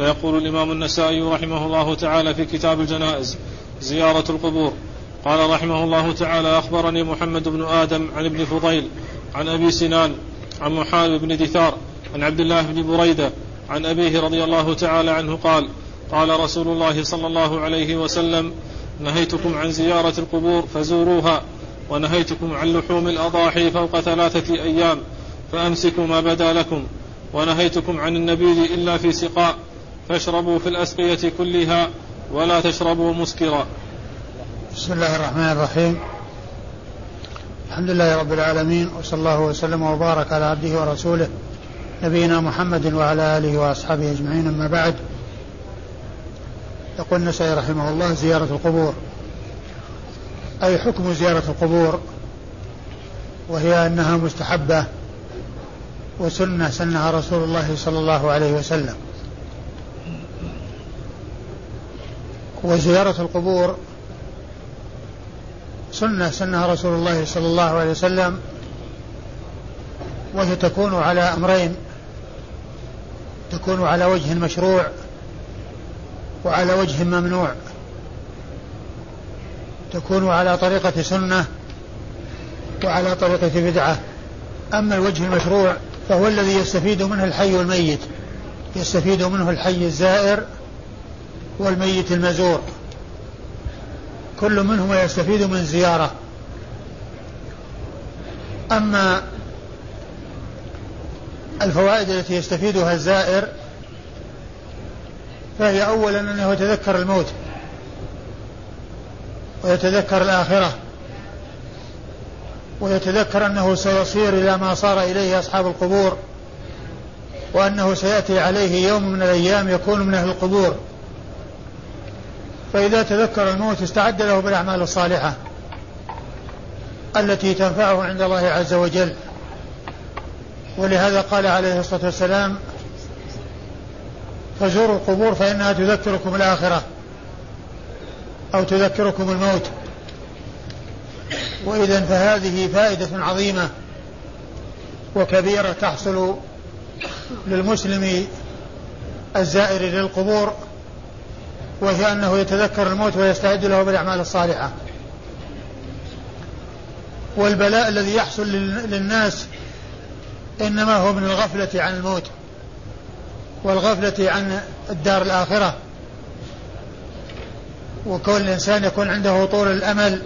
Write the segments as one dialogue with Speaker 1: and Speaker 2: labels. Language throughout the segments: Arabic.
Speaker 1: ويقول الإمام النسائي رحمه الله تعالى في كتاب الجنائز زيارة القبور. قال رحمه الله تعالى أخبرني محمد بن آدم عن ابن فضيل عن أبي سنان عن محارب بن دثار عن عبد الله بن بريدة عن أبيه رضي الله تعالى عنه قال قال رسول الله صلى الله عليه وسلم نهيتكم عن زيارة القبور فزوروها ونهيتكم عن لحوم الأضاحي فوق ثلاثة أيام فأمسكوا ما بدا لكم ونهيتكم عن النبيذ إلا في سقاء فاشربوا في الأسقية كلها ولا تشربوا مسكرا.
Speaker 2: بسم الله الرحمن الرحيم. الحمد لله رب العالمين وصلى الله وسلم وبارك على عبده ورسوله نبينا محمد وعلى آله وأصحابه أجمعين. أما بعد يقول النسائي رحمه الله زيارة القبور. أي حكم زيارة القبور؟ وهي أنها مستحبة وسنة سنها رسول الله صلى الله عليه وسلم. وزيارة القبور سنة سنها رسول الله صلى الله عليه وسلم وهي تكون على أمرين تكون على وجه مشروع وعلى وجه ممنوع تكون على طريقة سنة وعلى طريقة بدعة. أما الوجه المشروع فهو الذي يستفيد منه الحي والميت يستفيد منه الحي الزائر والميت المزور. كل منهما يستفيد من زيارة. أما الفوائد التي يستفيدها الزائر فهي أولا أنه يتذكر الموت ويتذكر الآخرة ويتذكر أنه سيصير إلى ما صار إليه أصحاب القبور وأنه سيأتي عليه يوم من الأيام يكون من أهل القبور. فإذا تذكر الموت استعد له بالأعمال الصالحة التي تنفعه عند الله عز وجل. ولهذا قال عليه الصلاة والسلام فزوروا القبور فإنها تذكركم الآخرة أو تذكركم الموت. وإذا فهذه فائدة عظيمة وكبيرة تحصل للمسلم الزائر للقبور وهي أنه يتذكر الموت ويستعد له بالأعمال الصالحة. والبلاء الذي يحصل للناس إنما هو من الغفلة عن الموت والغفلة عن الدار الآخرة. وكون الإنسان يكون عنده طول الأمل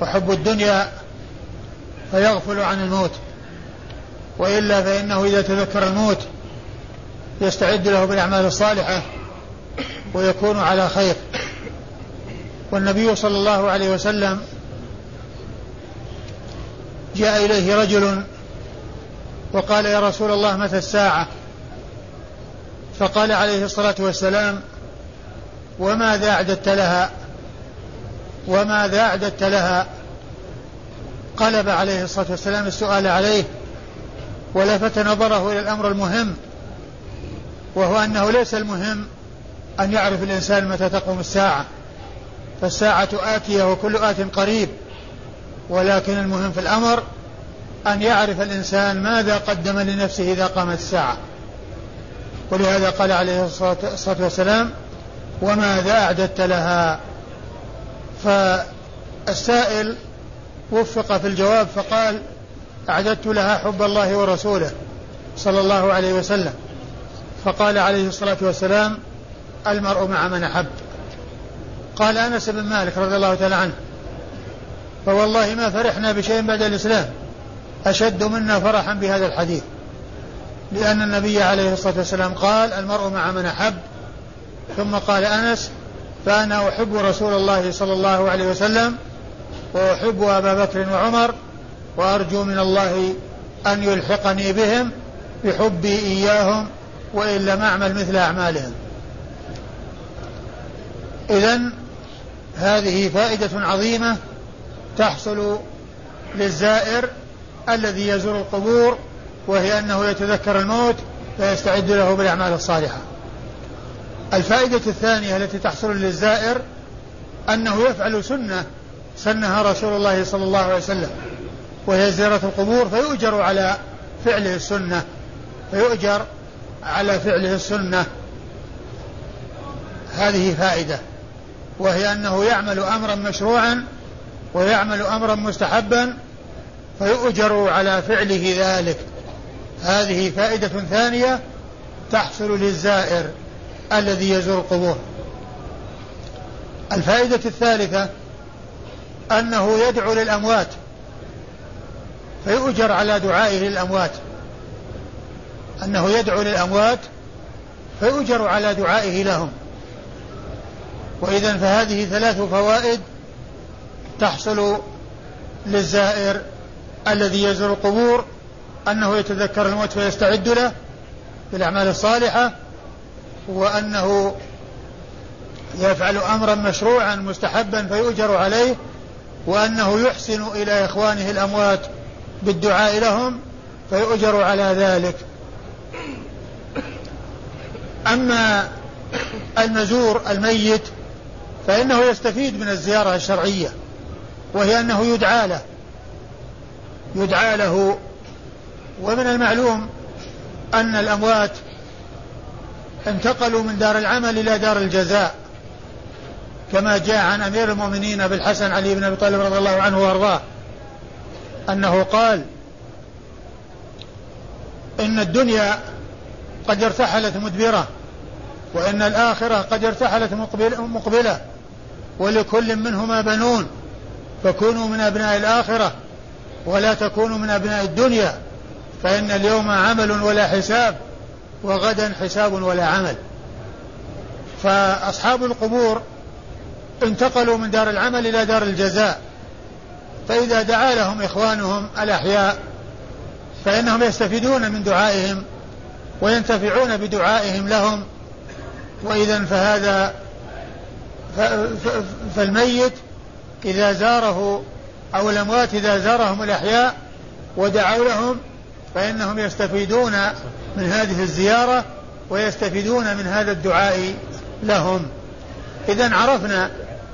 Speaker 2: وحب الدنيا فيغفل عن الموت. وإلا فإنه إذا تذكر الموت يستعد له بالأعمال الصالحة. ويكون على خير. والنبي صلى الله عليه وسلم جاء إليه رجل وقال يا رسول الله متى الساعة؟ فقال عليه الصلاة والسلام وماذا أعددت لها؟ وماذا أعددت لها؟ قلب عليه الصلاة والسلام السؤال عليه ولفت نظره إلى الأمر المهم وهو أنه ليس المهم أن يعرف الإنسان متى تقوم الساعة. فالساعة آتية وكل آت قريب. ولكن المهم في الأمر أن يعرف الإنسان ماذا قدم لنفسه إذا قامت الساعة. ولهذا قال عليه الصلاة والسلام وماذا أعددت لها. فالسائل وفق في الجواب فقال أعددت لها حب الله ورسوله صلى الله عليه وسلم. فقال عليه الصلاة والسلام المرء مع من أحب. قال أنس بن مالك رضي الله تعالى عنه فوالله ما فرحنا بشيء بعد الإسلام أشد منا فرحا بهذا الحديث. لأن النبي عليه الصلاة والسلام قال المرء مع من أحب. ثم قال أنس فأنا أحب رسول الله صلى الله عليه وسلم وأحب أبا بكر وعمر وأرجو من الله أن يلحقني بهم بحبي إياهم وإن لم أعمل مثل أعمالهم. إذا هذه فائدة عظيمة تحصل للزائر الذي يزور القبور وهي أنه يتذكر الموت فيستعد له بالأعمال الصالحة. الفائدة الثانية التي تحصل للزائر أنه يفعل سنة سنها رسول الله صلى الله عليه وسلم وهي زيارة القبور فيؤجر على فعله السنة فيؤجر على فعله السنة. هذه فائدة. وهي أنه يعمل أمرا مشروعا ويعمل أمرا مستحبا فيؤجر على فعله ذلك. هذه فائدة ثانية تحصل للزائر الذي يزور القبور الفائدة الثالثة أنه يدعو للأموات فيؤجر على دعائه للأموات. أنه يدعو للأموات فيؤجر على دعائه لهم. وإذا فهذه ثلاث فوائد تحصل للزائر الذي يزور القبور أنه يتذكر الموت فيستعد له بالأعمال الصالحة وأنه يفعل أمرا مشروعا مستحبا فيؤجر عليه وأنه يحسن إلى إخوانه الأموات بالدعاء لهم فيؤجر على ذلك. أما المزور الميت فإنه يستفيد من الزيارة الشرعية وهي أنه يدعى له يدعى له. ومن المعلوم أن الأموات انتقلوا من دار العمل إلى دار الجزاء كما جاء عن أمير المؤمنين بالحسن علي بن أبي طالب رضي الله عنه وأرضاه أنه قال إن الدنيا قد ارتحلت مدبرة وإن الآخرة قد ارتحلت مقبلة. ولكل منهما بنون. فكونوا من أبناء الآخرة ولا تكونوا من أبناء الدنيا فإن اليوم عمل ولا حساب وغدا حساب ولا عمل. فأصحاب القبور انتقلوا من دار العمل إلى دار الجزاء. فإذا دعا لهم إخوانهم الأحياء فإنهم يستفيدون من دعائهم وينتفعون بدعائهم لهم. وإذا فهذا فالميت إذا زاره أو الأموات إذا زارهم الأحياء ودعوا لهم فإنهم يستفيدون من هذه الزيارة ويستفيدون من هذا الدعاء لهم. إذا عرفنا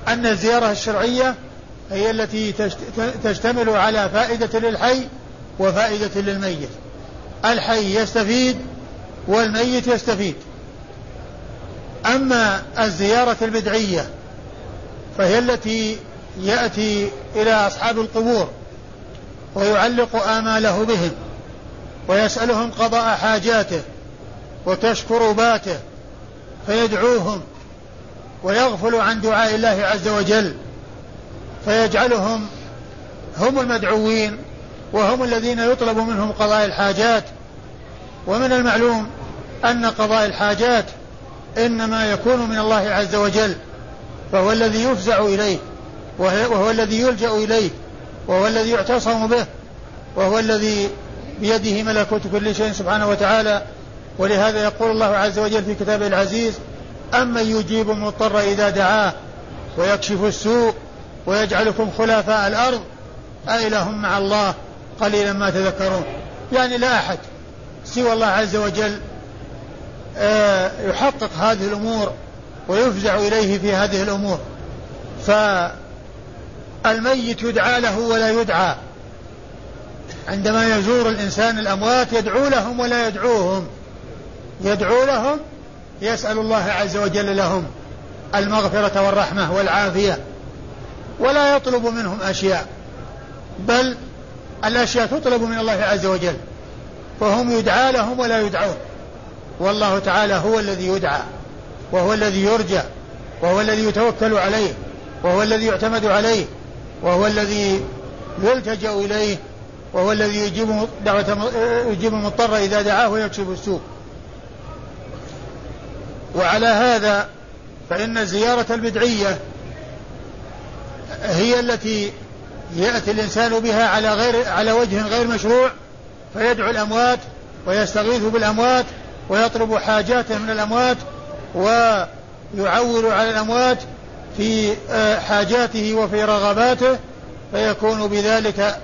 Speaker 2: أن الزيارة الشرعية هي التي تشتمل على فائدة للحي وفائدة للميت. الحي يستفيد والميت يستفيد. أما الزيارة البدعية فهي التي يأتي إلى أصحاب القبور ويعلق آماله بهم ويسألهم قضاء حاجاته وتشكرباته فيدعوهم ويغفل عن دعاء الله عز وجل فيجعلهم هم المدعوين وهم الذين يطلب منهم قضاء الحاجات ومن المعلوم أن قضاء الحاجات إنما يكون من الله عز وجل فهو الذي يفزع إليه وهو الذي يلجأ إليه وهو الذي يعتصم به وهو الذي بيده ملكوت كل شيء سبحانه وتعالى. ولهذا يقول الله عز وجل في كتابه العزيز أمن يجيب المضطر إذا دعاه ويكشف السوء ويجعلكم خلفاء الأرض أإله مع الله قليلا ما تذكرون. يعني لا أحد سوى الله عز وجل يحقق هذه الأمور ويفزع إليه في هذه الأمور. فالميت يدعى له ولا يدعى. عندما يزور الإنسان الأموات يدعو لهم ولا يدعوهم. يدعو لهم يسأل الله عز وجل لهم المغفرة والرحمة والعافية. ولا يطلب منهم أشياء بل الأشياء تطلب من الله عز وجل. فهم يدعى لهم ولا يدعون. والله تعالى هو الذي يدعى وهو الذي يرجى وهو الذي يتوكل عليه وهو الذي يعتمد عليه وهو الذي يلتجأ إليه وهو الذي يجيب دعوة يجيب المضطر إذا دعاه ويكشف السوء وعلى هذا فإن الزيارة البدعية هي التي يأتي الإنسان بها على غير على وجه غير مشروع فيدعو الأموات ويستغيث بالأموات ويطلب حاجاته من الأموات ويعول على الأموات في آه، حاجاته وفي رغباته فيكون بذلك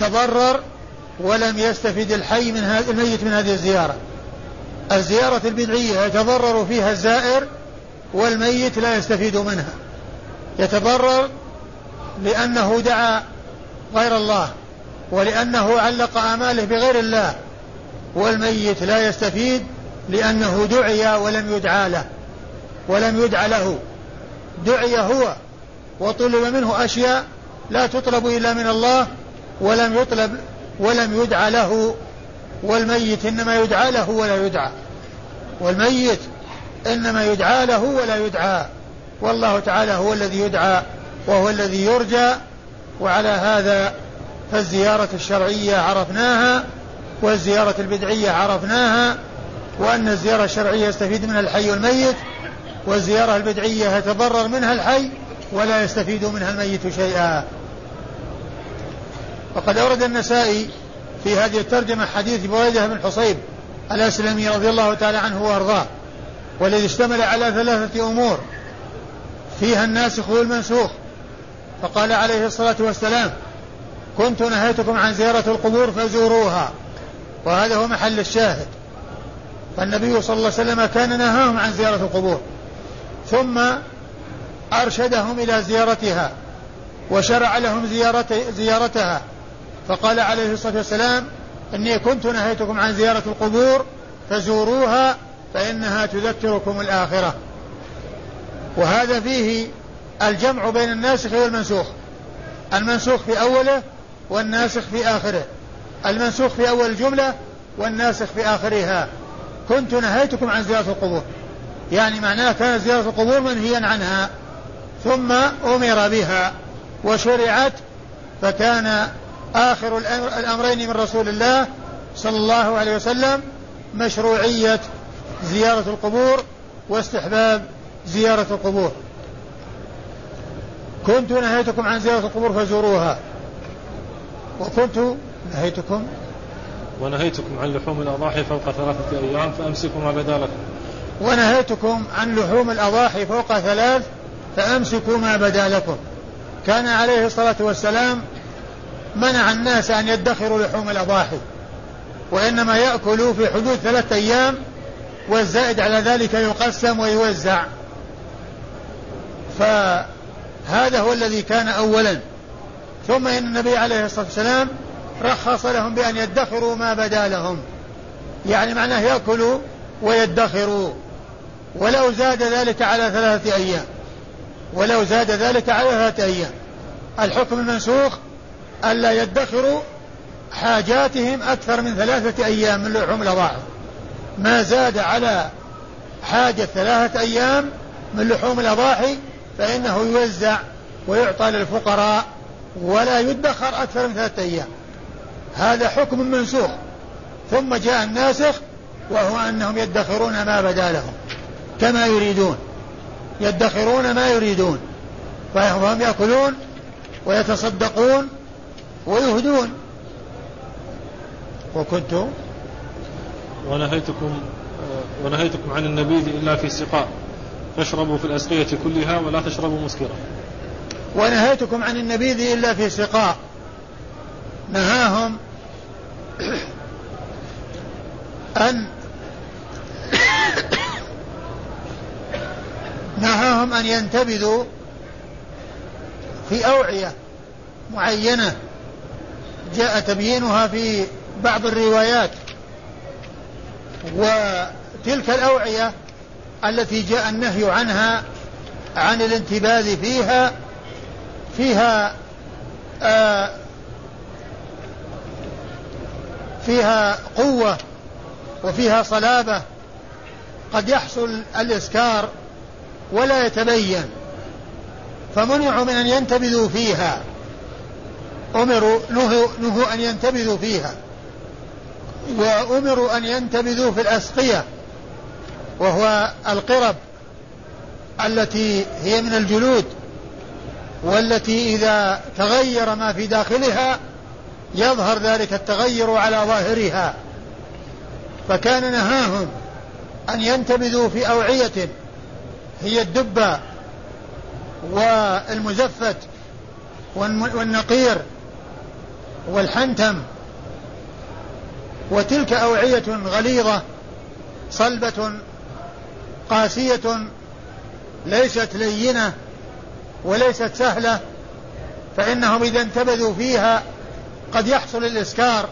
Speaker 2: تضرر ولم يستفد الحي من الميت من هذه الزيارة. الزيارة البدعية يتضرر فيها الزائر والميت لا يستفيد منها. يتضرر لأنه دعا غير الله ولأنه علق آماله بغير الله. والميت لا يستفيد لأنه دعي ولم يدعى له ولم يدع له. دعي هو وطلب منه أشياء لا تطلب إلا من الله ولم يطلب ولم يدعى له. والميت إنما يدعى له ولا يدعى. والميت إنما يدعى له ولا يدعى. والله تعالى هو الذي يدعى وهو الذي يرجى. وعلى هذا فالزيارة الشرعية عرفناها. والزيارة البدعية عرفناها وأن الزيارة الشرعية يستفيد منها الحي والميت والزيارة البدعية يتضرر منها الحي ولا يستفيد منها الميت شيئا. وقد أورد النسائي في هذه الترجمة حديث بريدة بن حصيب الأسلمي رضي الله تعالى عنه وأرضاه والذي اشتمل على ثلاثة أمور فيها الناسخ والمنسوخ فقال عليه الصلاة والسلام كنت نهيتكم عن زيارة القبور فزوروها. وهذا هو محل الشاهد. فالنبي صلى الله عليه وسلم كان نهاهم عن زيارة القبور ثم أرشدهم إلى زيارتها وشرع لهم زيارة زيارتها. فقال عليه الصلاة والسلام إني كنت نهيتكم عن زيارة القبور فزوروها فإنها تذكركم الآخرة. وهذا فيه الجمع بين الناسخ والمنسوخ. المنسوخ في أوله والناسخ في آخره. المنسوخ في أول الجملة والناسخ في آخرها. كنت نهيتكم عن زيارة القبور. يعني معناه كانت زيارة القبور منهيا عنها. ثم أمر بها. وشرعت فكان آخر الأمرين من رسول الله صلى الله عليه وسلم مشروعية زيارة القبور واستحباب زيارة القبور. كنت نهيتكم عن زيارة القبور فزوروها. وكنت نهيتكم؟
Speaker 1: ونهيتكم عن لحوم الأضاحي فوق ثلاثة أيام فأمسكوا ما بدا لكم
Speaker 2: ونهيتكم عن لحوم الأضاحي فوق ثلاث فأمسكوا ما بدا لكم كان عليه الصلاة والسلام منع الناس أن يدخروا لحوم الأضاحي وإنما يأكلوا في حدود ثلاثة أيام والزائد على ذلك يقسم ويوزع. فهذا هو الذي كان أولا. ثم إن النبي عليه الصلاة والسلام رخص لهم بأن يدخروا ما بدا لهم. يعني معناه يأكلوا ويدخروا. ولو زاد ذلك على ثلاثة أيام. ولو زاد ذلك على ثلاثة أيام. الحكم المنسوخ ألا يدخروا حاجاتهم أكثر من ثلاثة أيام من لحوم الأضاحي. ما زاد على حاجة ثلاثة أيام من لحوم الأضاحي فإنه يوزع ويعطى للفقراء ولا يدخر أكثر من ثلاثة أيام. هذا حكم منسوخ. ثم جاء الناسخ وهو أنهم يدخرون ما بدا لهم. كما يريدون. يدخرون ما يريدون. فهم يأكلون ويتصدقون ويهدون. وكنت
Speaker 1: ونهيتكم ونهيتكم عن النبيذ إلا في سقاء فاشربوا في الأسقية كلها ولا تشربوا مسكرا.
Speaker 2: ونهيتكم عن النبيذ إلا في سقاء نهاهم أن نهاهم أن ينتبذوا في أوعية معينة. جاء تبيينها في بعض الروايات. وتلك الأوعية التي جاء النهي عنها عن الانتباذ فيها فيها آه فيها قوة وفيها صلابة قد يحصل الإسكار ولا يتبين. فمنعوا من أن ينتبذوا فيها. أمروا نهوا, نهوا أن ينتبذوا فيها. وأمروا أن ينتبذوا في الأسقية وهو القرب التي هي من الجلود والتي إذا تغير ما في داخلها يظهر ذلك التغير على ظاهرها. فكان نهاهم أن ينتبذوا في أوعية هي الدبة والمزفت والنقير والحنتم. وتلك أوعية غليظة صلبة قاسية ليست لينة وليست سهلة فإنهم إذا انتبذوا فيها قد يحصل الإسكار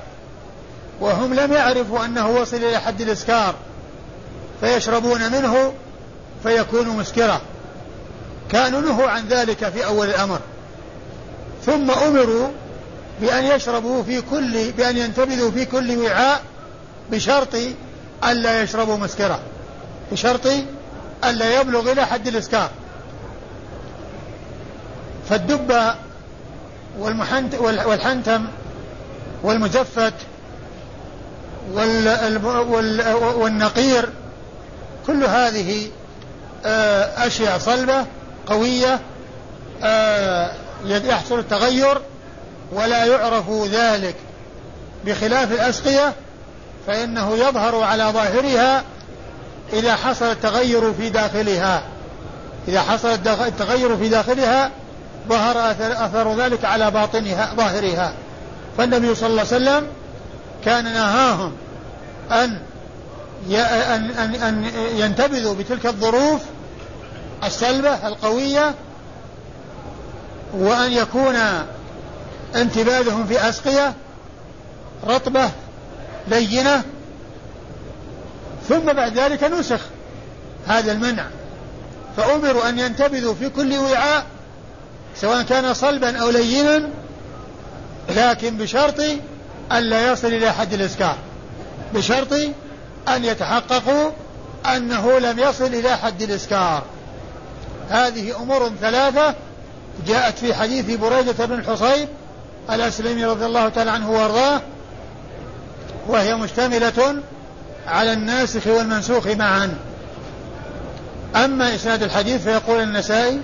Speaker 2: وهم لم يعرفوا أنه وصل إلى حد الإسكار فيشربون منه فيكون مسكرا كانوا نهوا عن ذلك في أول الأمر. ثم أمروا بأن يشربوا في كل بأن ينتبذوا في كل وعاء بشرط ألا يشربوا مسكرة بشرط ألا يبلغ إلى حد الإسكار. فالدب والحنتم والمزفت والنقير كل هذه آه، أشياء صلبة قوية آه، يحصل التغير ولا يعرف ذلك. بخلاف الأسقية فإنه يظهر على ظاهرها إذا حصل التغير في داخلها. إذا حصل التغير في داخلها ظهر أثر ذلك على باطنها ظاهرها. فالنبي صلى الله عليه وسلم كان نهاهم أن أن أن, ينتبذوا بتلك الظروف السلبة القوية وأن يكون انتباذهم في أسقية رطبة لينة ثم بعد ذلك نسخ هذا المنع. فأمروا أن ينتبذوا في كل وعاء سواء كان صلبا أو لينا لكن بشرط ألا يصل إلى حد الإسكار بشرط أن يتحققوا أنه لم يصل إلى حد الإسكار هذه أمور ثلاثة جاءت في حديث بريدة بن الحصيب الأسلمي رضي الله تعالى عنه وأرضاه وهي مشتملة على الناسخ والمنسوخ معا. أما إسناد الحديث فيقول النسائي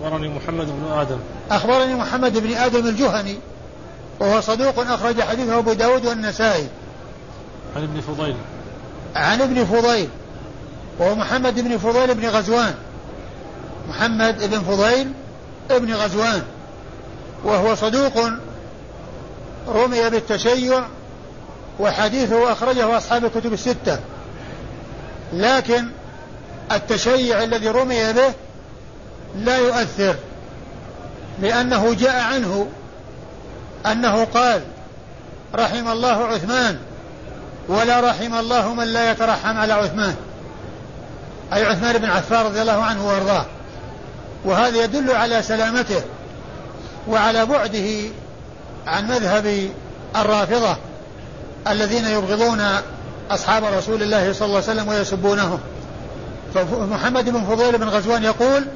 Speaker 1: أخبرني محمد بن آدم.
Speaker 2: أخبرني محمد بن آدم الجهني. وهو صدوق أخرج حديثه أبو داود والنسائي.
Speaker 1: عن ابن فضيل.
Speaker 2: عن ابن فضيل. وهو محمد بن فضيل بن غزوان. محمد بن فضيل بن غزوان. وهو صدوق رمي بالتشيع وحديثه أخرجه أصحاب الكتب الستة. لكن التشيع الذي رمي به لا يؤثر لأنه جاء عنه أنه قال رحم الله عثمان ولا رحم الله من لا يترحم على عثمان. أي عثمان بن عفان رضي الله عنه وأرضاه. وهذا يدل على سلامته وعلى بعده عن مذهب الرافضة الذين يبغضون أصحاب رسول الله صلى الله عليه وسلم ويسبونهم فمحمد بن فضيل بن غزوان يقول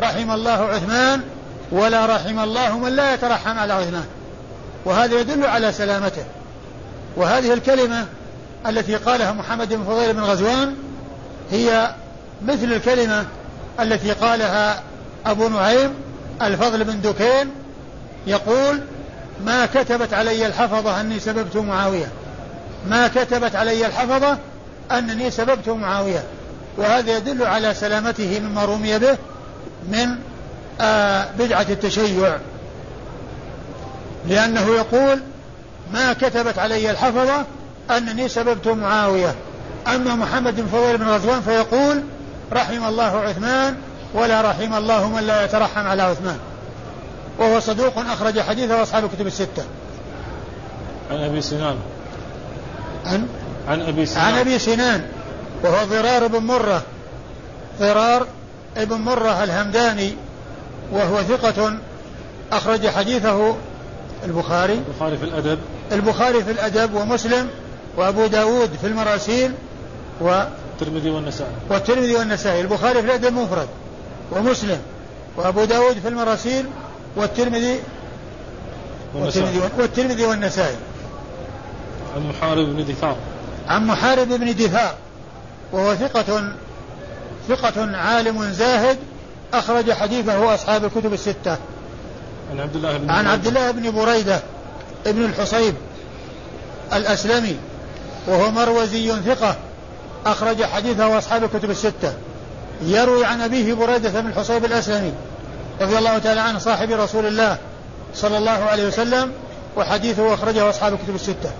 Speaker 2: رحم الله عثمان ولا رحم الله من لا يترحم على عثمان. وهذا يدل على سلامته. وهذه الكلمة التي قالها محمد بن فضيل بن غزوان هي مثل الكلمة التي قالها أبو نعيم الفضل بن دكين يقول ما كتبت علي الحفظة أني سببت معاوية. ما كتبت علي الحفظة أنني سببت معاوية. وهذا يدل على سلامته مما رمي به من آه بدعة التشيع. لأنه يقول ما كتبت علي الحفظة أنني سببت معاوية. أما محمد بن فضيل بن غزوان فيقول رحم الله عثمان ولا رحم الله من لا يترحم على عثمان. وهو صدوق أخرج حديثه أصحاب الكتب الستة.
Speaker 1: عن أبي سنان.
Speaker 2: عن؟
Speaker 1: عن أبي سنان.
Speaker 2: عن أبي سنان. وهو ضرار بن مرة. ضرار ابن مرة الهمداني. وهو ثقة أخرج حديثه البخاري.
Speaker 1: البخاري في الأدب.
Speaker 2: البخاري في الأدب ومسلم وأبو داود في المراسيل و
Speaker 1: الترمذي والنسائي.
Speaker 2: والترمذي والنسائي. البخاري في الأدب مفرد ومسلم وأبو داود في المراسيل والترمذي والترمذي, والترمذي والنسائي.
Speaker 1: عن محارب بن دثار.
Speaker 2: عن محارب بن دثار. وهو ثقة ثقة عالم زاهد أخرج حديثه أصحاب الكتب الستة.
Speaker 1: عن عبد الله بن
Speaker 2: عن عبد الله بن بريدة ابن الحصيب الأسلمي وهو مروزي ثقة أخرج حديثه أصحاب الكتب الستة. يروي عن أبيه بريدة بن الحصيب الأسلمي رضي الله تعالى عنه صاحب رسول الله صلى الله عليه وسلم وحديثه أخرجه أصحاب الكتب الستة.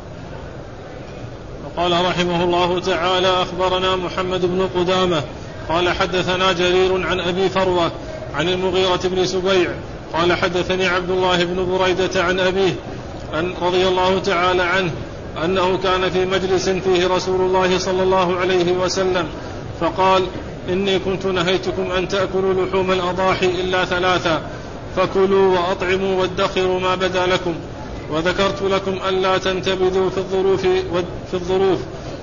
Speaker 1: وقال رحمه الله تعالى أخبرنا محمد بن قدامة قال حدثنا جرير عن أبي فروة عن المغيرة بن سبيع قال حدثني عبد الله بن بريدة عن أبيه أن رضي الله تعالى عنه أنه كان في مجلس فيه رسول الله صلى الله عليه وسلم فقال إني كنت نهيتكم أن تأكلوا لحوم الأضاحي إلا ثلاثا فكلوا وأطعموا وادخروا ما بدا لكم وذكرت لكم ألا تنتبذوا في الظروف في الظروف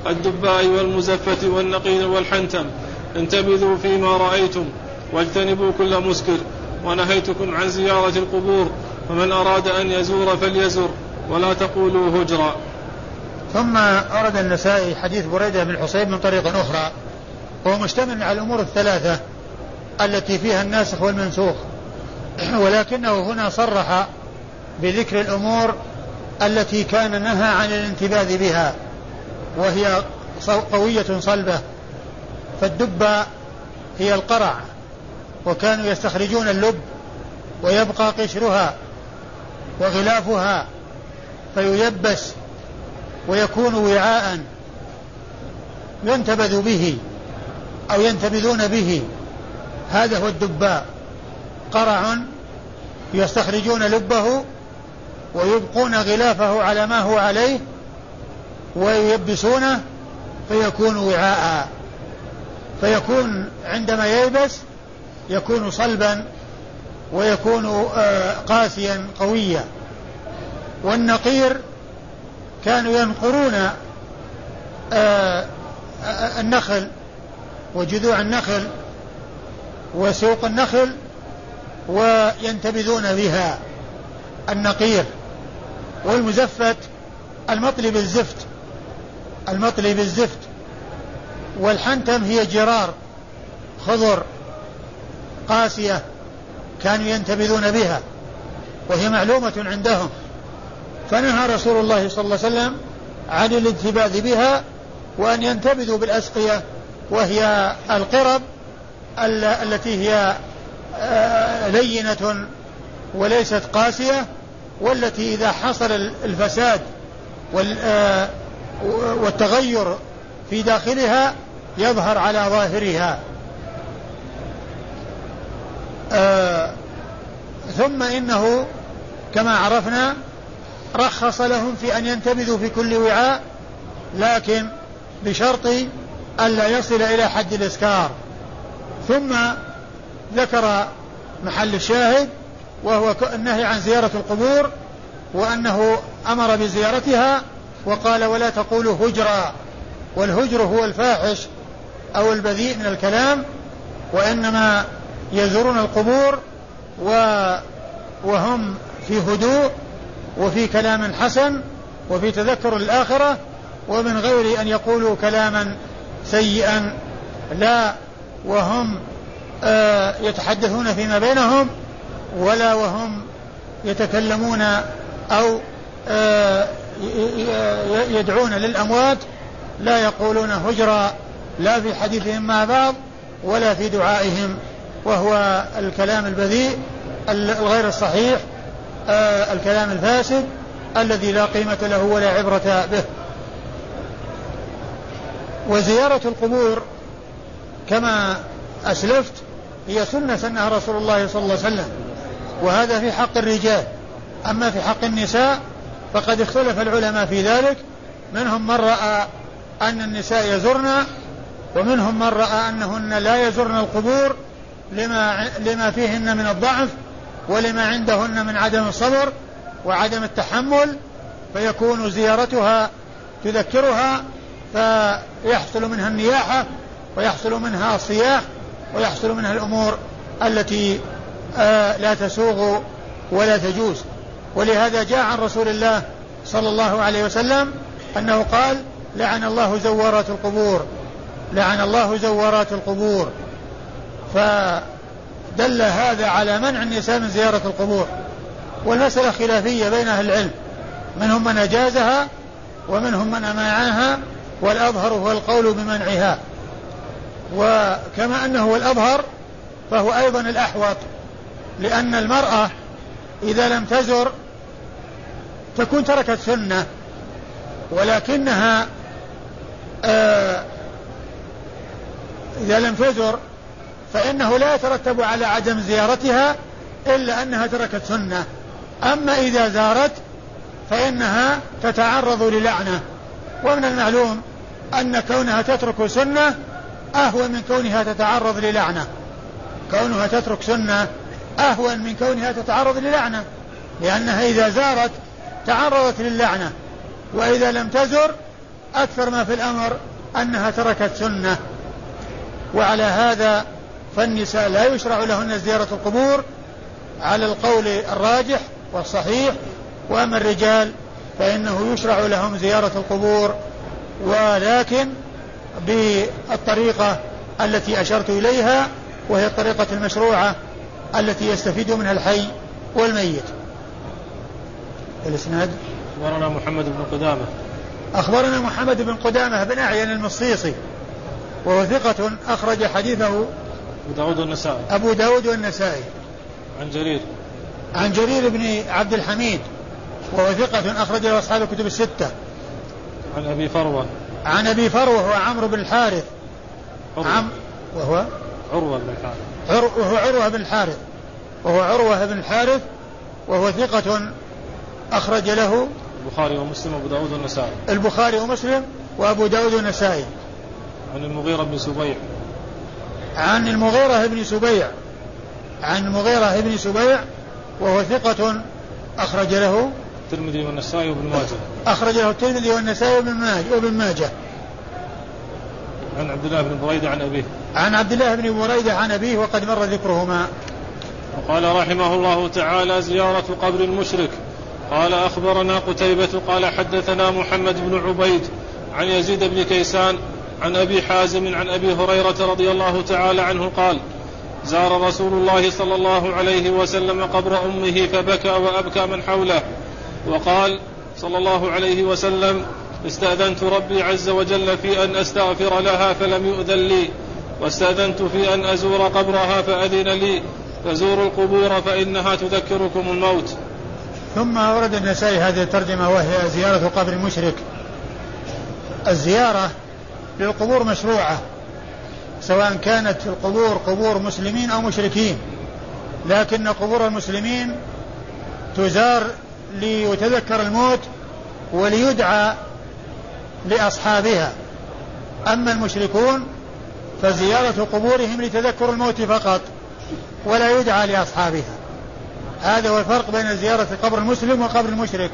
Speaker 1: الدباء والمزفة والنقير والحنتم انتبذوا فيما رأيتم واجتنبوا كل مسكر ونهيتكم عن زيارة القبور فمن أراد أن يزور فليزر ولا تقولوا هجرا.
Speaker 2: ثم أورد النسائي حديث بريدة بن الحصيب من طريق أخرى وهو مشتمل على الأمور الثلاثة التي فيها الناسخ والمنسوخ. ولكنه هنا صرح بذكر الأمور التي كان نهى عن الانتباذ بها وهي قوية صلبة فالدبة هي القرع. وكانوا يستخرجون اللب ويبقى قشرها وغلافها فييبس ويكون وعاء ينتبذ به أو ينتبذون به. هذا هو الدباء. قرع يستخرجون لبه ويبقون غلافه على ما هو عليه وييبسونه فيكون وعاء. فيكون عندما ييبس يكون صلبا ويكون آه، قاسيا قويا. والنقير كانوا ينقرون آه، النخل وجذوع النخل وسوق النخل وينتبذون بها النقير والمزفت المطلي بالزفت المطلي بالزفت والحنتم هي جرار خضر قاسية كانوا ينتبذون بها وهي معلومة عندهم. فنهى رسول الله صلى الله عليه وسلم عن الانتباذ بها وأن ينتبذوا بالأسقية وهي القرب التي هي آه، لينة وليست قاسية والتي إذا حصل الفساد آه، والتغير في داخلها يظهر على ظاهرها. آه ثم إنه كما عرفنا رخص لهم في أن ينتبذوا في كل وعاء لكن بشرط ألا يصل إلى حد الإسكار. ثم ذكر محل الشاهد وهو النهي عن زيارة القبور وأنه أمر بزيارتها وقال ولا تقولوا هجرا والهجر هو الفاحش أو البذيء من الكلام وإنما يزورون القبور و وهم في هدوء وفي كلام حسن وفي تذكر الآخرة ومن غير أن يقولوا كلاما سيئا. لا وهم آه يتحدثون فيما بينهم ولا وهم يتكلمون أو آه يدعون للأموات لا يقولون هجرا لا في حديثهم مع بعض ولا في دعائهم. وهو الكلام البذيء الغير الصحيح آه الكلام الفاسد الذي لا قيمة له ولا عبرة به. وزيارة القبور كما أسلفت هي سنة سنها رسول الله صلى الله عليه وسلم وهذا في حق الرجال. أما في حق النساء فقد اختلف العلماء في ذلك منهم من رأى أن النساء يزرن ومنهم من رأى أنهن لا يزرن القبور لما لما فيهن من الضعف ولما عندهن من عدم الصبر وعدم التحمل فيكون زيارتها تذكرها فيحصل منها النياحة ويحصل منها الصياح ويحصل منها الأمور التي آه لا تسوغ ولا تجوز. ولهذا جاء عن رسول الله صلى الله عليه وسلم أنه قال لعن الله زوارات القبور لعن الله زوارات القبور. فدل هذا على منع النساء من زيارة القبور. والمسألة خلافية بين أهل العلم. منهم من أجازها ومنهم من أمانعها والأظهر هو القول بمنعها. وكما أنه الأظهر فهو أيضا الأحوط. لأن المرأة إذا لم تزر تكون تركت سنة. ولكنها آه إذا لم تزر فإنه لا يترتب على عدم زيارتها إلا أنها تركت سنة. أما إذا زارت فإنها تتعرض للعنة. ومن المعلوم أن كونها تترك سنة أهون من كونها تتعرض للعنة. كونها تترك سنة أهون من كونها تتعرض للعنة. لأنها إذا زارت تعرضت للعنة. وإذا لم تزر أكثر ما في الأمر أنها تركت سنة. وعلى هذا فالنساء لا يشرع لهن زيارة القبور على القول الراجح والصحيح وأما الرجال فإنه يشرع لهم زيارة القبور ولكن بالطريقة التي أشرت إليها وهي الطريقة المشروعة التي يستفيد منها الحي والميت. الإسناد
Speaker 1: أخبرنا محمد بن قدامة.
Speaker 2: أخبرنا محمد بن قدامة بن أعين المصيصي وهو ثقة أخرج حديثه أبو
Speaker 1: داود والنسائي.
Speaker 2: أبو داود والنسائي.
Speaker 1: عن جرير.
Speaker 2: عن جرير بن عبد الحميد وهو ثقة أخرج له أصحاب الكتب الستة.
Speaker 1: عن أبي فروة.
Speaker 2: عن أبي فروة وهو عمرو بن الحارث. عم وهو؟
Speaker 1: عروة بن الحارث.
Speaker 2: عر وهو عروة بن الحارث. وهو عروة بن الحارث وهو ثقة أخرج له
Speaker 1: البخاري ومسلم وأبو داود والنسائي.
Speaker 2: البخاري ومسلم وأبو داود والنسائي.
Speaker 1: عن المغيرة بن سبيع.
Speaker 2: عن المغيرة بن سبيع. عن المغيرة بن سبيع وهو ثقة أخرج له
Speaker 1: الترمذي والنسائي وابن ماجه.
Speaker 2: أخرج له الترمذي والنسائي وابن ماجه وابن ماجه.
Speaker 1: عن عبد الله بن بريدة عن أبيه.
Speaker 2: عن عبد الله بن بريدة عن أبيه وقد مر ذكرهما.
Speaker 1: وقال رحمه الله تعالى زيارة قبر المشرك. قال أخبرنا قتيبة قال حدثنا محمد بن عبيد عن يزيد بن كيسان عن أبي حازم عن أبي هريرة رضي الله تعالى عنه قال زار رسول الله صلى الله عليه وسلم قبر أمه فبكى وأبكى من حوله وقال صلى الله عليه وسلم استأذنت ربي عز وجل في أن أستغفر لها فلم يؤذن لي واستأذنت في أن أزور قبرها فأذن لي فزوروا القبور فإنها تذكركم الموت.
Speaker 2: ثم ورد النسائي هذه الترجمة وهي زيارة قبر المشرك الزيارة للقبور مشروعة سواء كانت القبور قبور مسلمين أو مشركين. لكن قبور المسلمين تزار ليتذكر الموت وليدعى لأصحابها. أما المشركون فزيارة قبورهم لتذكر الموت فقط ولا يدعى لأصحابها. هذا هو الفرق بين زيارة قبر المسلم وقبر المشرك.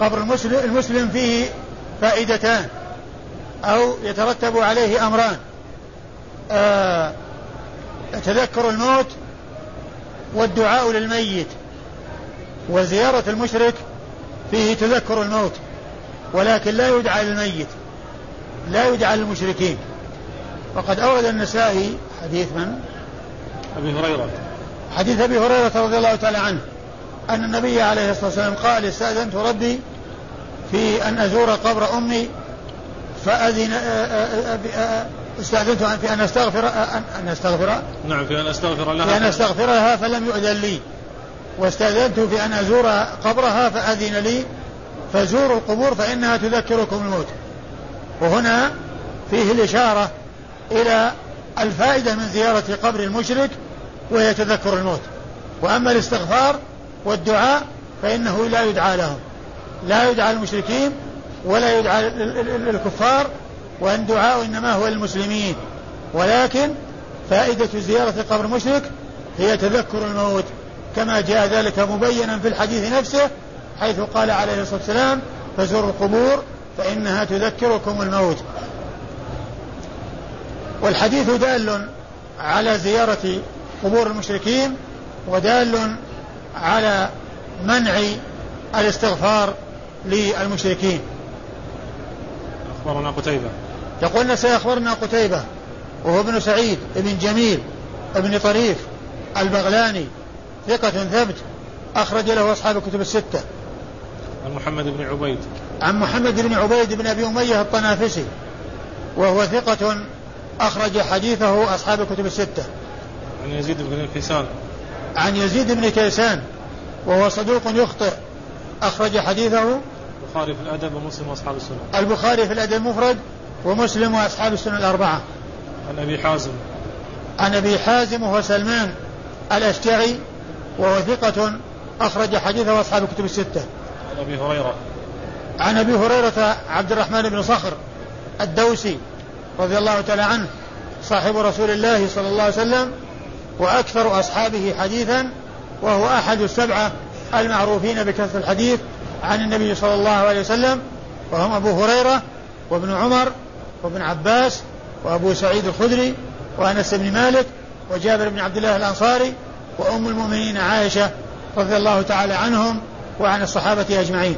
Speaker 2: قبر المسلم, فيه فائدتان. أو يترتب عليه أمران. آه تذكر الموت والدعاء للميت وزيارة المشرك فيه تذكر الموت ولكن لا يدعى للميت لا يدعى للمشركين. وقد أورد النسائي حديث من؟
Speaker 1: أبي هريرة.
Speaker 2: حديث أبي هريرة رضي الله تعالى عنه أن النبي عليه الصلاة والسلام قال استأذنت ربي في أن أزور قبر أمي فأذن استأذنت في أن أستغفر أن أستغفر.
Speaker 1: نعم في أن أستغفر لها.
Speaker 2: في أن أستغفر لها فلم يؤذن لي. واستأذنت في أن أزور قبرها فأذن لي. فزوروا القبور فإنها تذكركم الموت. وهنا فيه الإشارة إلى الفائدة من زيارة قبر المشرك وهي تذكر الموت. وأما الاستغفار والدعاء فإنه لا يدعى لهم. لا يدعى المشركين ولا يدعى للكفار وأن دعاء إنما هو للمسلمين. ولكن فائدة زيارة قبر المشرك هي تذكر الموت كما جاء ذلك مبينا في الحديث نفسه حيث قال عليه الصلاة والسلام فزوروا القبور فإنها تذكركم الموت. والحديث دال على زيارة قبور المشركين ودال على منع الاستغفار للمشركين.
Speaker 1: أخبرنا قتيبة.
Speaker 2: يقولنا سيخبرنا قتيبة وهو ابن سعيد ابن جميل ابن طريف البغلاني ثقة ثبت أخرج له أصحاب الكتب الستة.
Speaker 1: عن محمد بن عبيد.
Speaker 2: عن محمد بن عبيد بن أبي أمية الطنافسي وهو ثقة أخرج حديثه أصحاب الكتب الستة.
Speaker 1: عن يزيد بن كيسان.
Speaker 2: عن يزيد بن كيسان وهو صدوق يخطئ أخرج حديثه
Speaker 1: البخاري في الأدب ومسلم وأصحاب السنة.
Speaker 2: البخاري في الأدب المفرد ومسلم وأصحاب السنة الأربعة.
Speaker 1: عن أبي حازم.
Speaker 2: عن أبي حازم وهو سلمان الأشجعي وهو ثقة أخرج حديثه أصحاب الكتب الستة.
Speaker 1: عن أبي هريرة.
Speaker 2: عن أبي هريرة عبد الرحمن بن صخر الدوسي رضي الله تعالى عنه صاحب رسول الله صلى الله عليه وسلم وأكثر أصحابه حديثا وهو أحد السبعة المعروفين بكثرة الحديث عن النبي صلى الله عليه وسلم وهم أبو هريرة وابن عمر وابن عباس وأبو سعيد الخدري وأنس بن مالك وجابر بن عبد الله الأنصاري وأم المؤمنين عائشة رضي الله تعالى عنهم وعن الصحابة أجمعين.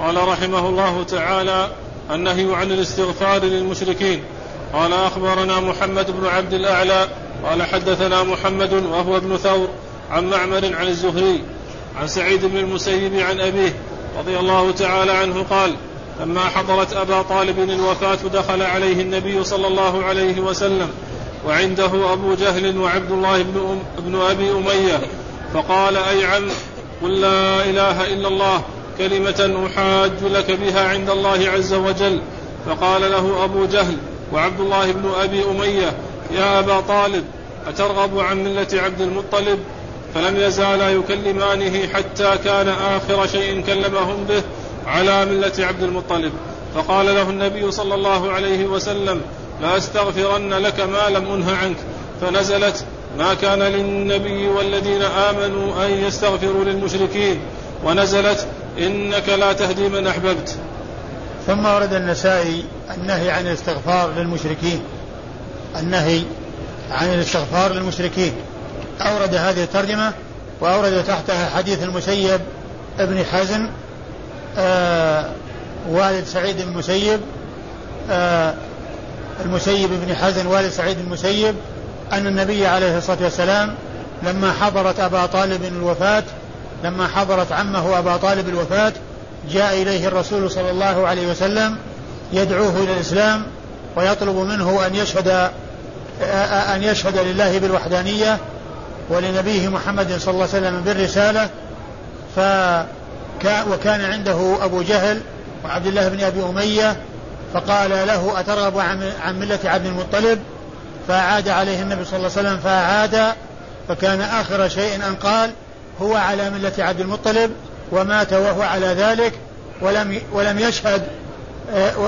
Speaker 1: قال رحمه الله تعالى النهي عن الاستغفار للمشركين. قال أخبرنا محمد بن عبد الأعلى. قال حدثنا محمد وهو ابن ثور عن معمر عن الزهري. عن سعيد بن المسيب عن أبيه رضي الله تعالى عنه قال لما حضرت أبا طالب الوفاة دخل عليه النبي صلى الله عليه وسلم وعنده أبو جهل وعبد الله بن, أم بن أبي أمية فقال أي عم قل لا إله إلا الله كلمة أحاج لك بها عند الله عز وجل. فقال له أبو جهل وعبد الله بن أبي أمية يا أبا طالب أترغب عن ملة عبد المطلب؟ فلم يزالا يكلمانه حتى كان آخر شيء كلمهم به على ملة عبد المطلب. فقال له النبي صلى الله عليه وسلم لأستغفرن لك ما لم أنه عنك. فنزلت ما كان للنبي والذين آمنوا أن يستغفروا للمشركين. ونزلت إنك لا تهدي من أحببت.
Speaker 2: ثم ورد النسائي النهي عن الاستغفار للمشركين. النهي عن الاستغفار للمشركين. أورد هذه الترجمة وأورد تحتها حديث المسيب ابن حزن آه والد سعيد بن المسيب آه المسيب بن حزن والد سعيد بن المسيب أن النبي عليه الصلاة والسلام لما حضرت أبا طالب الوفاة لما حضرت عمه أبا طالب الوفاة جاء إليه الرسول صلى الله عليه وسلم يدعوه إلى الإسلام ويطلب منه أن يشهد أن يشهد لله بالوحدانية ولنبيه محمد صلى الله عليه وسلم بالرسالة فكان وكان عنده أبو جهل وعبد الله بن أبي أمية فقال له أترغب عن ملة عبد المطلب؟ فأعاد عليه النبي صلى الله عليه وسلم فأعاد فكان آخر شيء أن قال هو على ملة عبد المطلب ومات وهو على ذلك ولم ولم يشهد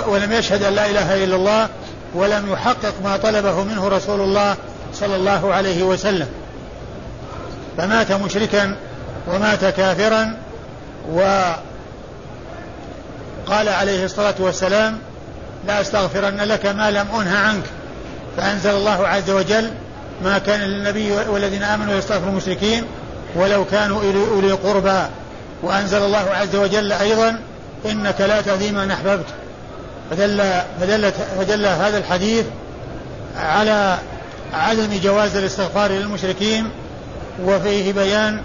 Speaker 2: ولم يشهد أن لا إله إلا الله ولم يحقق ما طلبه منه رسول الله صلى الله عليه وسلم. فمات مشركا ومات كافرا وقال عليه الصلاة والسلام لا أستغفرن لك ما لم أنه عنك فأنزل الله عز وجل ما كان للنبي والذين آمنوا يستغفروا المشركين ولو كانوا أولي قربى. وأنزل الله عز وجل أيضا إنك لا تهدي من أحببت. فدل, فدل, فدل هذا الحديث على عدم جواز الاستغفار للمشركين وفيه بيان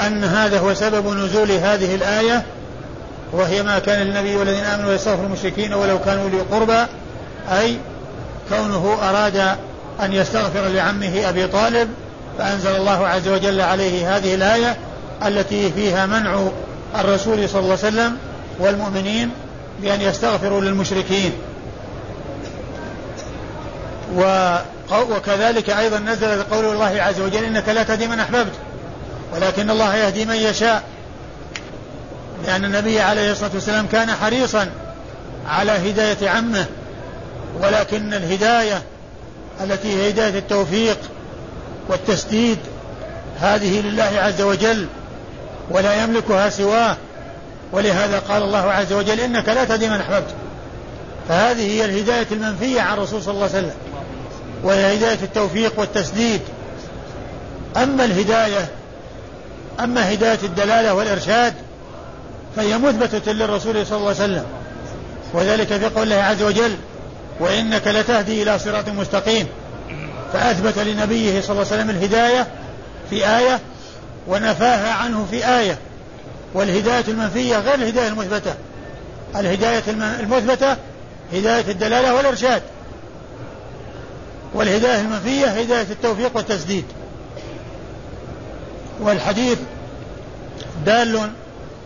Speaker 2: أن هذا هو سبب نزول هذه الآية وهي ما كان للنبي والذين آمنوا يستغفروا المشركين ولو كانوا لي قربى أي كونه أراد أن يستغفر لعمه أبي طالب فأنزل الله عز وجل عليه هذه الآية التي فيها منع الرسول صلى الله عليه وسلم والمؤمنين بأن يستغفروا للمشركين. وكذلك أيضا نزل قول الله عز وجل إنك لا تهدي من أحببت ولكن الله يهدي من يشاء لأن النبي عليه الصلاة والسلام كان حريصا على هداية عمه ولكن الهداية التي هي هداية التوفيق والتسديد هذه لله عز وجل ولا يملكها سواه ولهذا قال الله عز وجل إنك لا تهدي من أحببت. فهذه هي الهداية المنفية عن الرسول صلى الله عليه وسلم. وهي هداية التوفيق والتسديد. أما الهداية أما هداية الدلالة والإرشاد فهي مثبتة للرسول صلى الله عليه وسلم. وذلك في قول الله عز وجل وإنك لتهدي إلى صراط مستقيم. فأثبت لنبيه صلى الله عليه وسلم الهداية في آية ونفاها عنه في آية. والهداية المنفية غير الهداية المثبتة. الهداية المثبتة هداية الدلالة والإرشاد. والهداية المنفية هداية التوفيق والتسديد. والحديث دال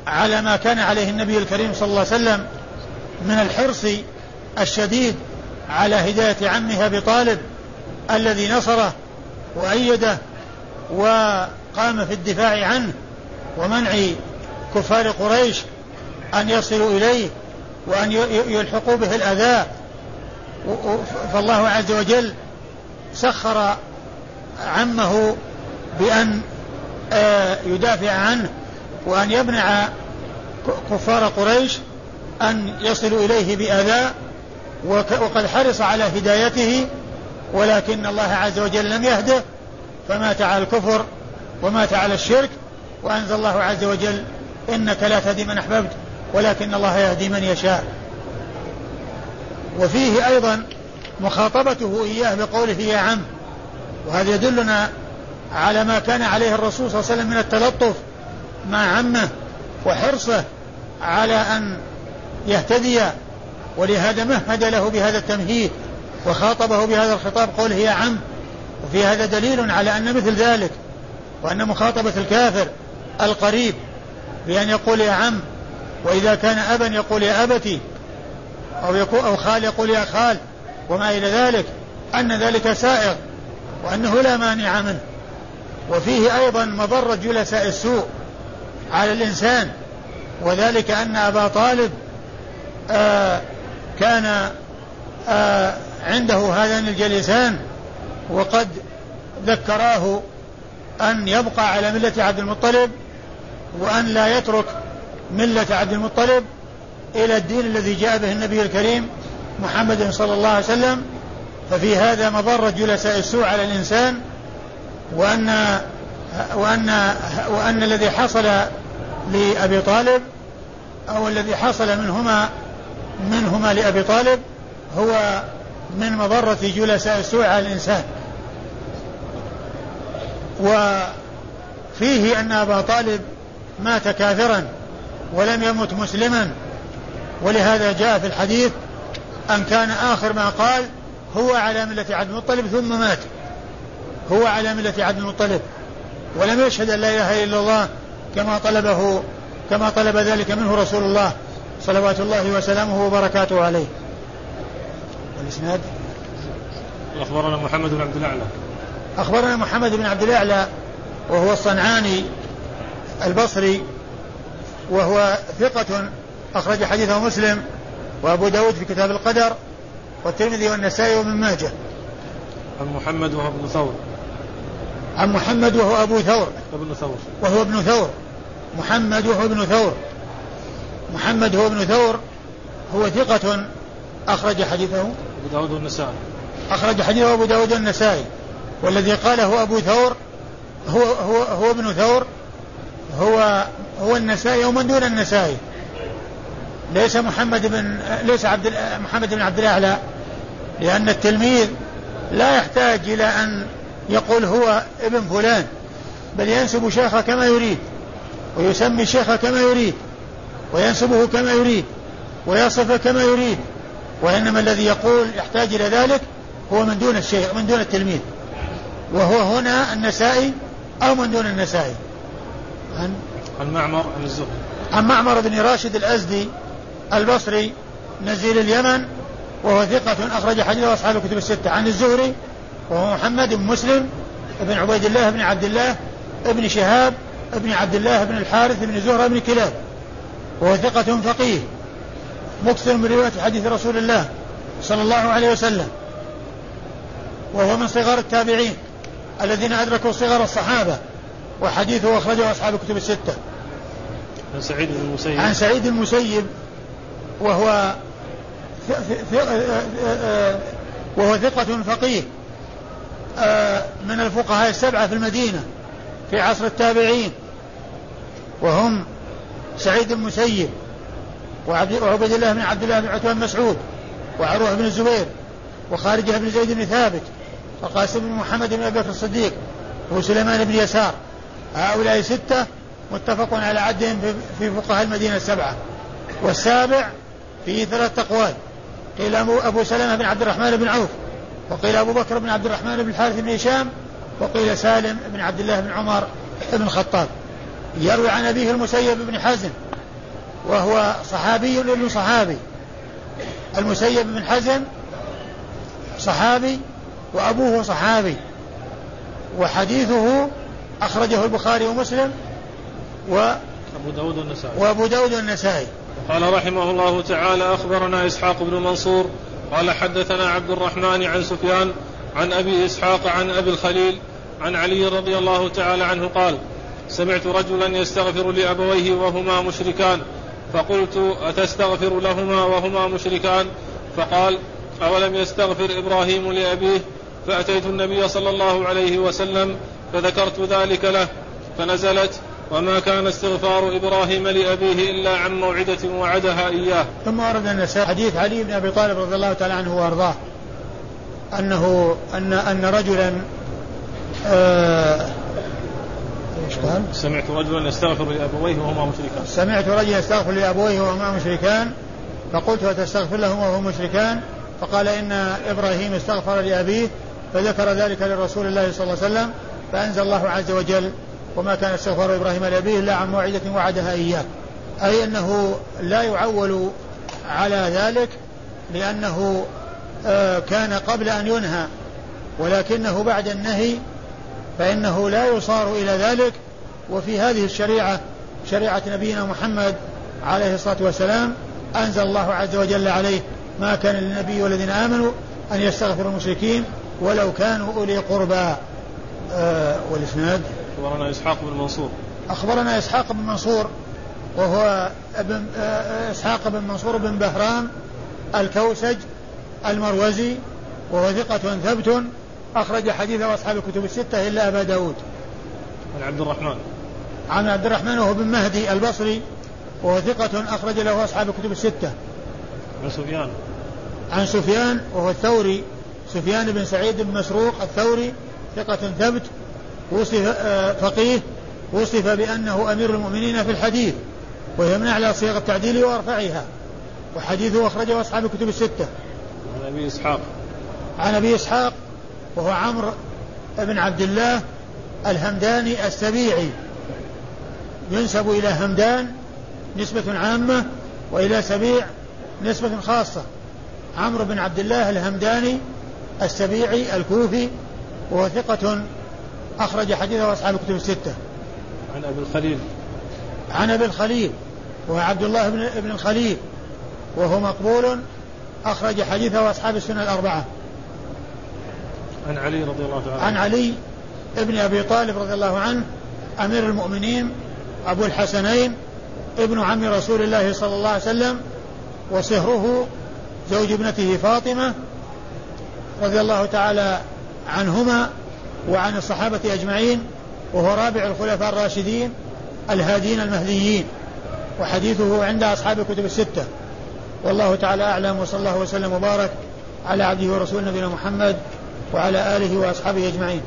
Speaker 2: على ما كان عليه النبي الكريم صلى الله عليه وسلم من الحرص الشديد على هداية عمه أبي طالب الذي نصره وأيده وقام في الدفاع عنه ومنع كفار قريش أن يصلوا إليه وأن يلحقوا به الأذى. فالله عز وجل سخر عمه بأن آه، يدافع عنه وأن يمنع كفار قريش أن يصلوا إليه بأذى وقد حرص على هدايته ولكن الله عز وجل لم يهده. فمات على الكفر ومات على الشرك وأنزل الله عز وجل إنك لا تهدي من أحببت ولكن الله يهدي من يشاء. وفيه أيضا مخاطبته إياه بقوله يا عم وهذا يدلنا على ما كان عليه الرسول صلى الله عليه وسلم من التلطف مع عمه وحرصه على أن يهتدي ولهذا مهد له بهذا التمهيد وخاطبه بهذا الخطاب قوله يا عم. وفي هذا دليل على أن مثل ذلك وأن مخاطبة الكافر القريب بأن يقول يا عم وإذا كان أبا يقول يا أبتي أو يقول أو خال يقول يا خال. وما إلى ذلك أن ذلك سائغ وأنه لا مانع منه. وفيه أيضا مضرة جلساء السوء على الإنسان وذلك أن أبا طالب آه كان آه عنده هذان الجليسان وقد ذكراه أن يبقى على ملة عبد المطلب وأن لا يترك ملة عبد المطلب إلى الدين الذي جاء به النبي الكريم محمد صلى الله عليه وسلم ففي هذا مضرة جلساء السوء على الإنسان وأن وأن وأن الذي حصل لأبي طالب أو الذي حصل منهما منهما لأبي طالب هو من مضرة جلساء السوء على الإنسان. وفيه أن أبا طالب مات كافرا ولم يمت مسلما ولهذا جاء في الحديث أن كان آخر ما قال هو على ملة عبد المطلب ثم مات. هو على ملة عبد المطلب. ولم يشهد أن لا إله إلا الله كما طلبه كما طلب ذلك منه رسول الله صلوات الله وسلامه وبركاته عليه.
Speaker 1: الإسناد أخبرنا محمد بن عبد الأعلى.
Speaker 2: أخبرنا محمد بن عبد الأعلى وهو الصنعاني البصري وهو ثقة أخرج حديثه مسلم وأبو داود في كتاب القدر والترمذي والنسائي وابن ماجه.
Speaker 1: عن محمد وهو ابن ثور.
Speaker 2: عن محمد وهو أبو ثور.
Speaker 1: ابن ثور.
Speaker 2: وهو ابن ثور. محمد وهو ابن ثور. محمد هو ابن ثور. هو ثقة أخرج حديثه. أبو
Speaker 1: داود والنسائي.
Speaker 2: أخرج حديثه أبو داود والنسائي. والذي قاله أبو ثور هو هو هو ابن ثور. هو هو النسائي ومن دون النسائي. ليس محمد بن ليس عبد محمد بن عبد الأعلى لأن التلميذ لا يحتاج إلى أن يقول هو ابن فلان بل ينسب شيخه كما يريد ويسمي الشيخ كما يريد وينسبه كما يريد ويصفه كما يريد وإنما الذي يقول يحتاج إلى ذلك هو من دون الشيخ من دون التلميذ. وهو هنا النسائي أو من دون النسائي؟
Speaker 1: عن عن معمر عن الزهري.
Speaker 2: عن معمر بن راشد الأزدي البصري نزيل اليمن وهو ثقة أخرج حديثه أصحاب الكتب الستة. عن الزهري وهو محمد بن مسلم بن عبيد الله بن عبد الله بن شهاب بن عبد الله بن الحارث بن زهرة بن كلاب. وهو ثقة فقيه مكثر من رواية حديث رسول الله صلى الله عليه وسلم. وهو من صغار التابعين الذين أدركوا صغر الصحابة وحديثه أخرجه أصحاب الكتب الستة.
Speaker 1: عن سعيد بن المسيب.
Speaker 2: عن سعيد المسيب وهو وهو ثقة فقيه. من الفقهاء السبعة في المدينة في عصر التابعين. وهم سعيد المسيب وعبد الله بن عبد الله بن عثمان مسعود وعروة بن الزبير وخارجة بن زيد بن ثابت وقاسم بن محمد بن أبي بكر الصديق وسليمان بن يسار. هؤلاء ستة متفق على عدهم في فقهاء المدينة السبعة. والسابع فيه ثلاث أقوال. قيل أبو سلمة بن عبد الرحمن بن عوف وقيل أبو بكر بن عبد الرحمن بن الحارث بن هشام وقيل سالم بن عبد الله بن عمر بن الخطاب. يروي عن أبيه المسيب بن حزم وهو صحابي ابن صحابي. المسيب بن حزم صحابي وأبوه صحابي وحديثه أخرجه البخاري ومسلم و
Speaker 1: أبو داود والنسائي.
Speaker 2: وأبو داود والنسائي.
Speaker 1: قال رحمه الله تعالى أخبرنا إسحاق بن منصور قال حدثنا عبد الرحمن عن سفيان عن أبي إسحاق عن أبي الخليل عن علي رضي الله تعالى عنه قال سمعت رجلا يستغفر لأبويه وهما مشركان فقلت أتستغفر لهما وهما مشركان؟ فقال أولم يستغفر إبراهيم لأبيه؟ فأتيت النبي صلى الله عليه وسلم فذكرت ذلك له فنزلت وما كان استغفار إبراهيم لأبيه إلا عن موعدة وعدها إياه.
Speaker 2: ثم ورد النساء حديث علي بن أبي طالب رضي الله تعالى عنه وأرضاه انه ان أن رجلا آه
Speaker 1: إيش قال؟ سمعت رجلا يستغفر لأبويه وهما مشركان.
Speaker 2: سمعت رجلا يستغفر لأبويه وهما مشركان فقلت أتستغفر لهما وهما مشركان فقال إن إبراهيم استغفر لأبيه فذكر ذلك لرسول الله صلى الله عليه وسلم فأنزل الله عز وجل وما كان استغفار إبراهيم لأبيه إلا عن موعدة وعدها إياه. أي أنه لا يعول على ذلك لأنه آه، كان قبل أن ينهى ولكنه بعد النهي فإنه لا يصار إلى ذلك. وفي هذه الشريعة شريعة نبينا محمد عليه الصلاة والسلام أنزل الله عز وجل عليه ما كان للنبي والذين آمنوا أن يستغفروا المشركين ولو كانوا أولي قربى. آه والإسناد؟
Speaker 1: أخبرنا إسحاق بن منصور.
Speaker 2: أخبرنا إسحاق بن منصور وهو ابن إسحاق بن منصور بن بهرام الكوسج المروزي وهو ثقة ثبت أخرج حديثه أصحاب الكتب الستة إلا أبا داود.
Speaker 1: عن عبد الرحمن.
Speaker 2: عن عبد الرحمن وهو بن مهدي البصري وهو ثقة أخرج له أصحاب الكتب الستة.
Speaker 1: عن سفيان.
Speaker 2: عن سفيان وهو الثوري سفيان بن سعيد بن مسروق الثوري ثقة ثبت وصف آه، فقيه وصف بأنه أمير المؤمنين في الحديث وهي من أعلى صيغ التعديل وأرفعها. وحديثه أخرجه أصحاب الكتب الستة.
Speaker 1: عن أبي إسحاق.
Speaker 2: عن أبي إسحاق وهو عمرو بن عبد الله الهمداني السبيعي. ينسب إلى همدان نسبة عامة وإلى سبيع نسبة خاصة. عمرو بن عبد الله الهمداني السبيعي الكوفي وهو ثقة أخرج حديثه أصحاب الكتب الستة.
Speaker 1: عن أبي الخليل.
Speaker 2: عن أبي الخليل وهو عبد الله بن ابن الخليل وهو مقبول أخرج حديثه أصحاب السنة الأربعة.
Speaker 1: عن علي رضي الله تعالى
Speaker 2: عن علي ابن أبي طالب رضي الله عنه أمير المؤمنين أبو الحسنين ابن عم رسول الله صلى الله عليه وسلم وصهره زوج ابنته فاطمة رضي الله تعالى عنهما وعن الصحابة أجمعين وهو رابع الخلفاء الراشدين الهادين المهديين وحديثه عند أصحاب الكتب الستة. والله تعالى أعلم وصلى الله وسلم وبارك على عبده ورسوله نبينا محمد وعلى آله وأصحابه أجمعين.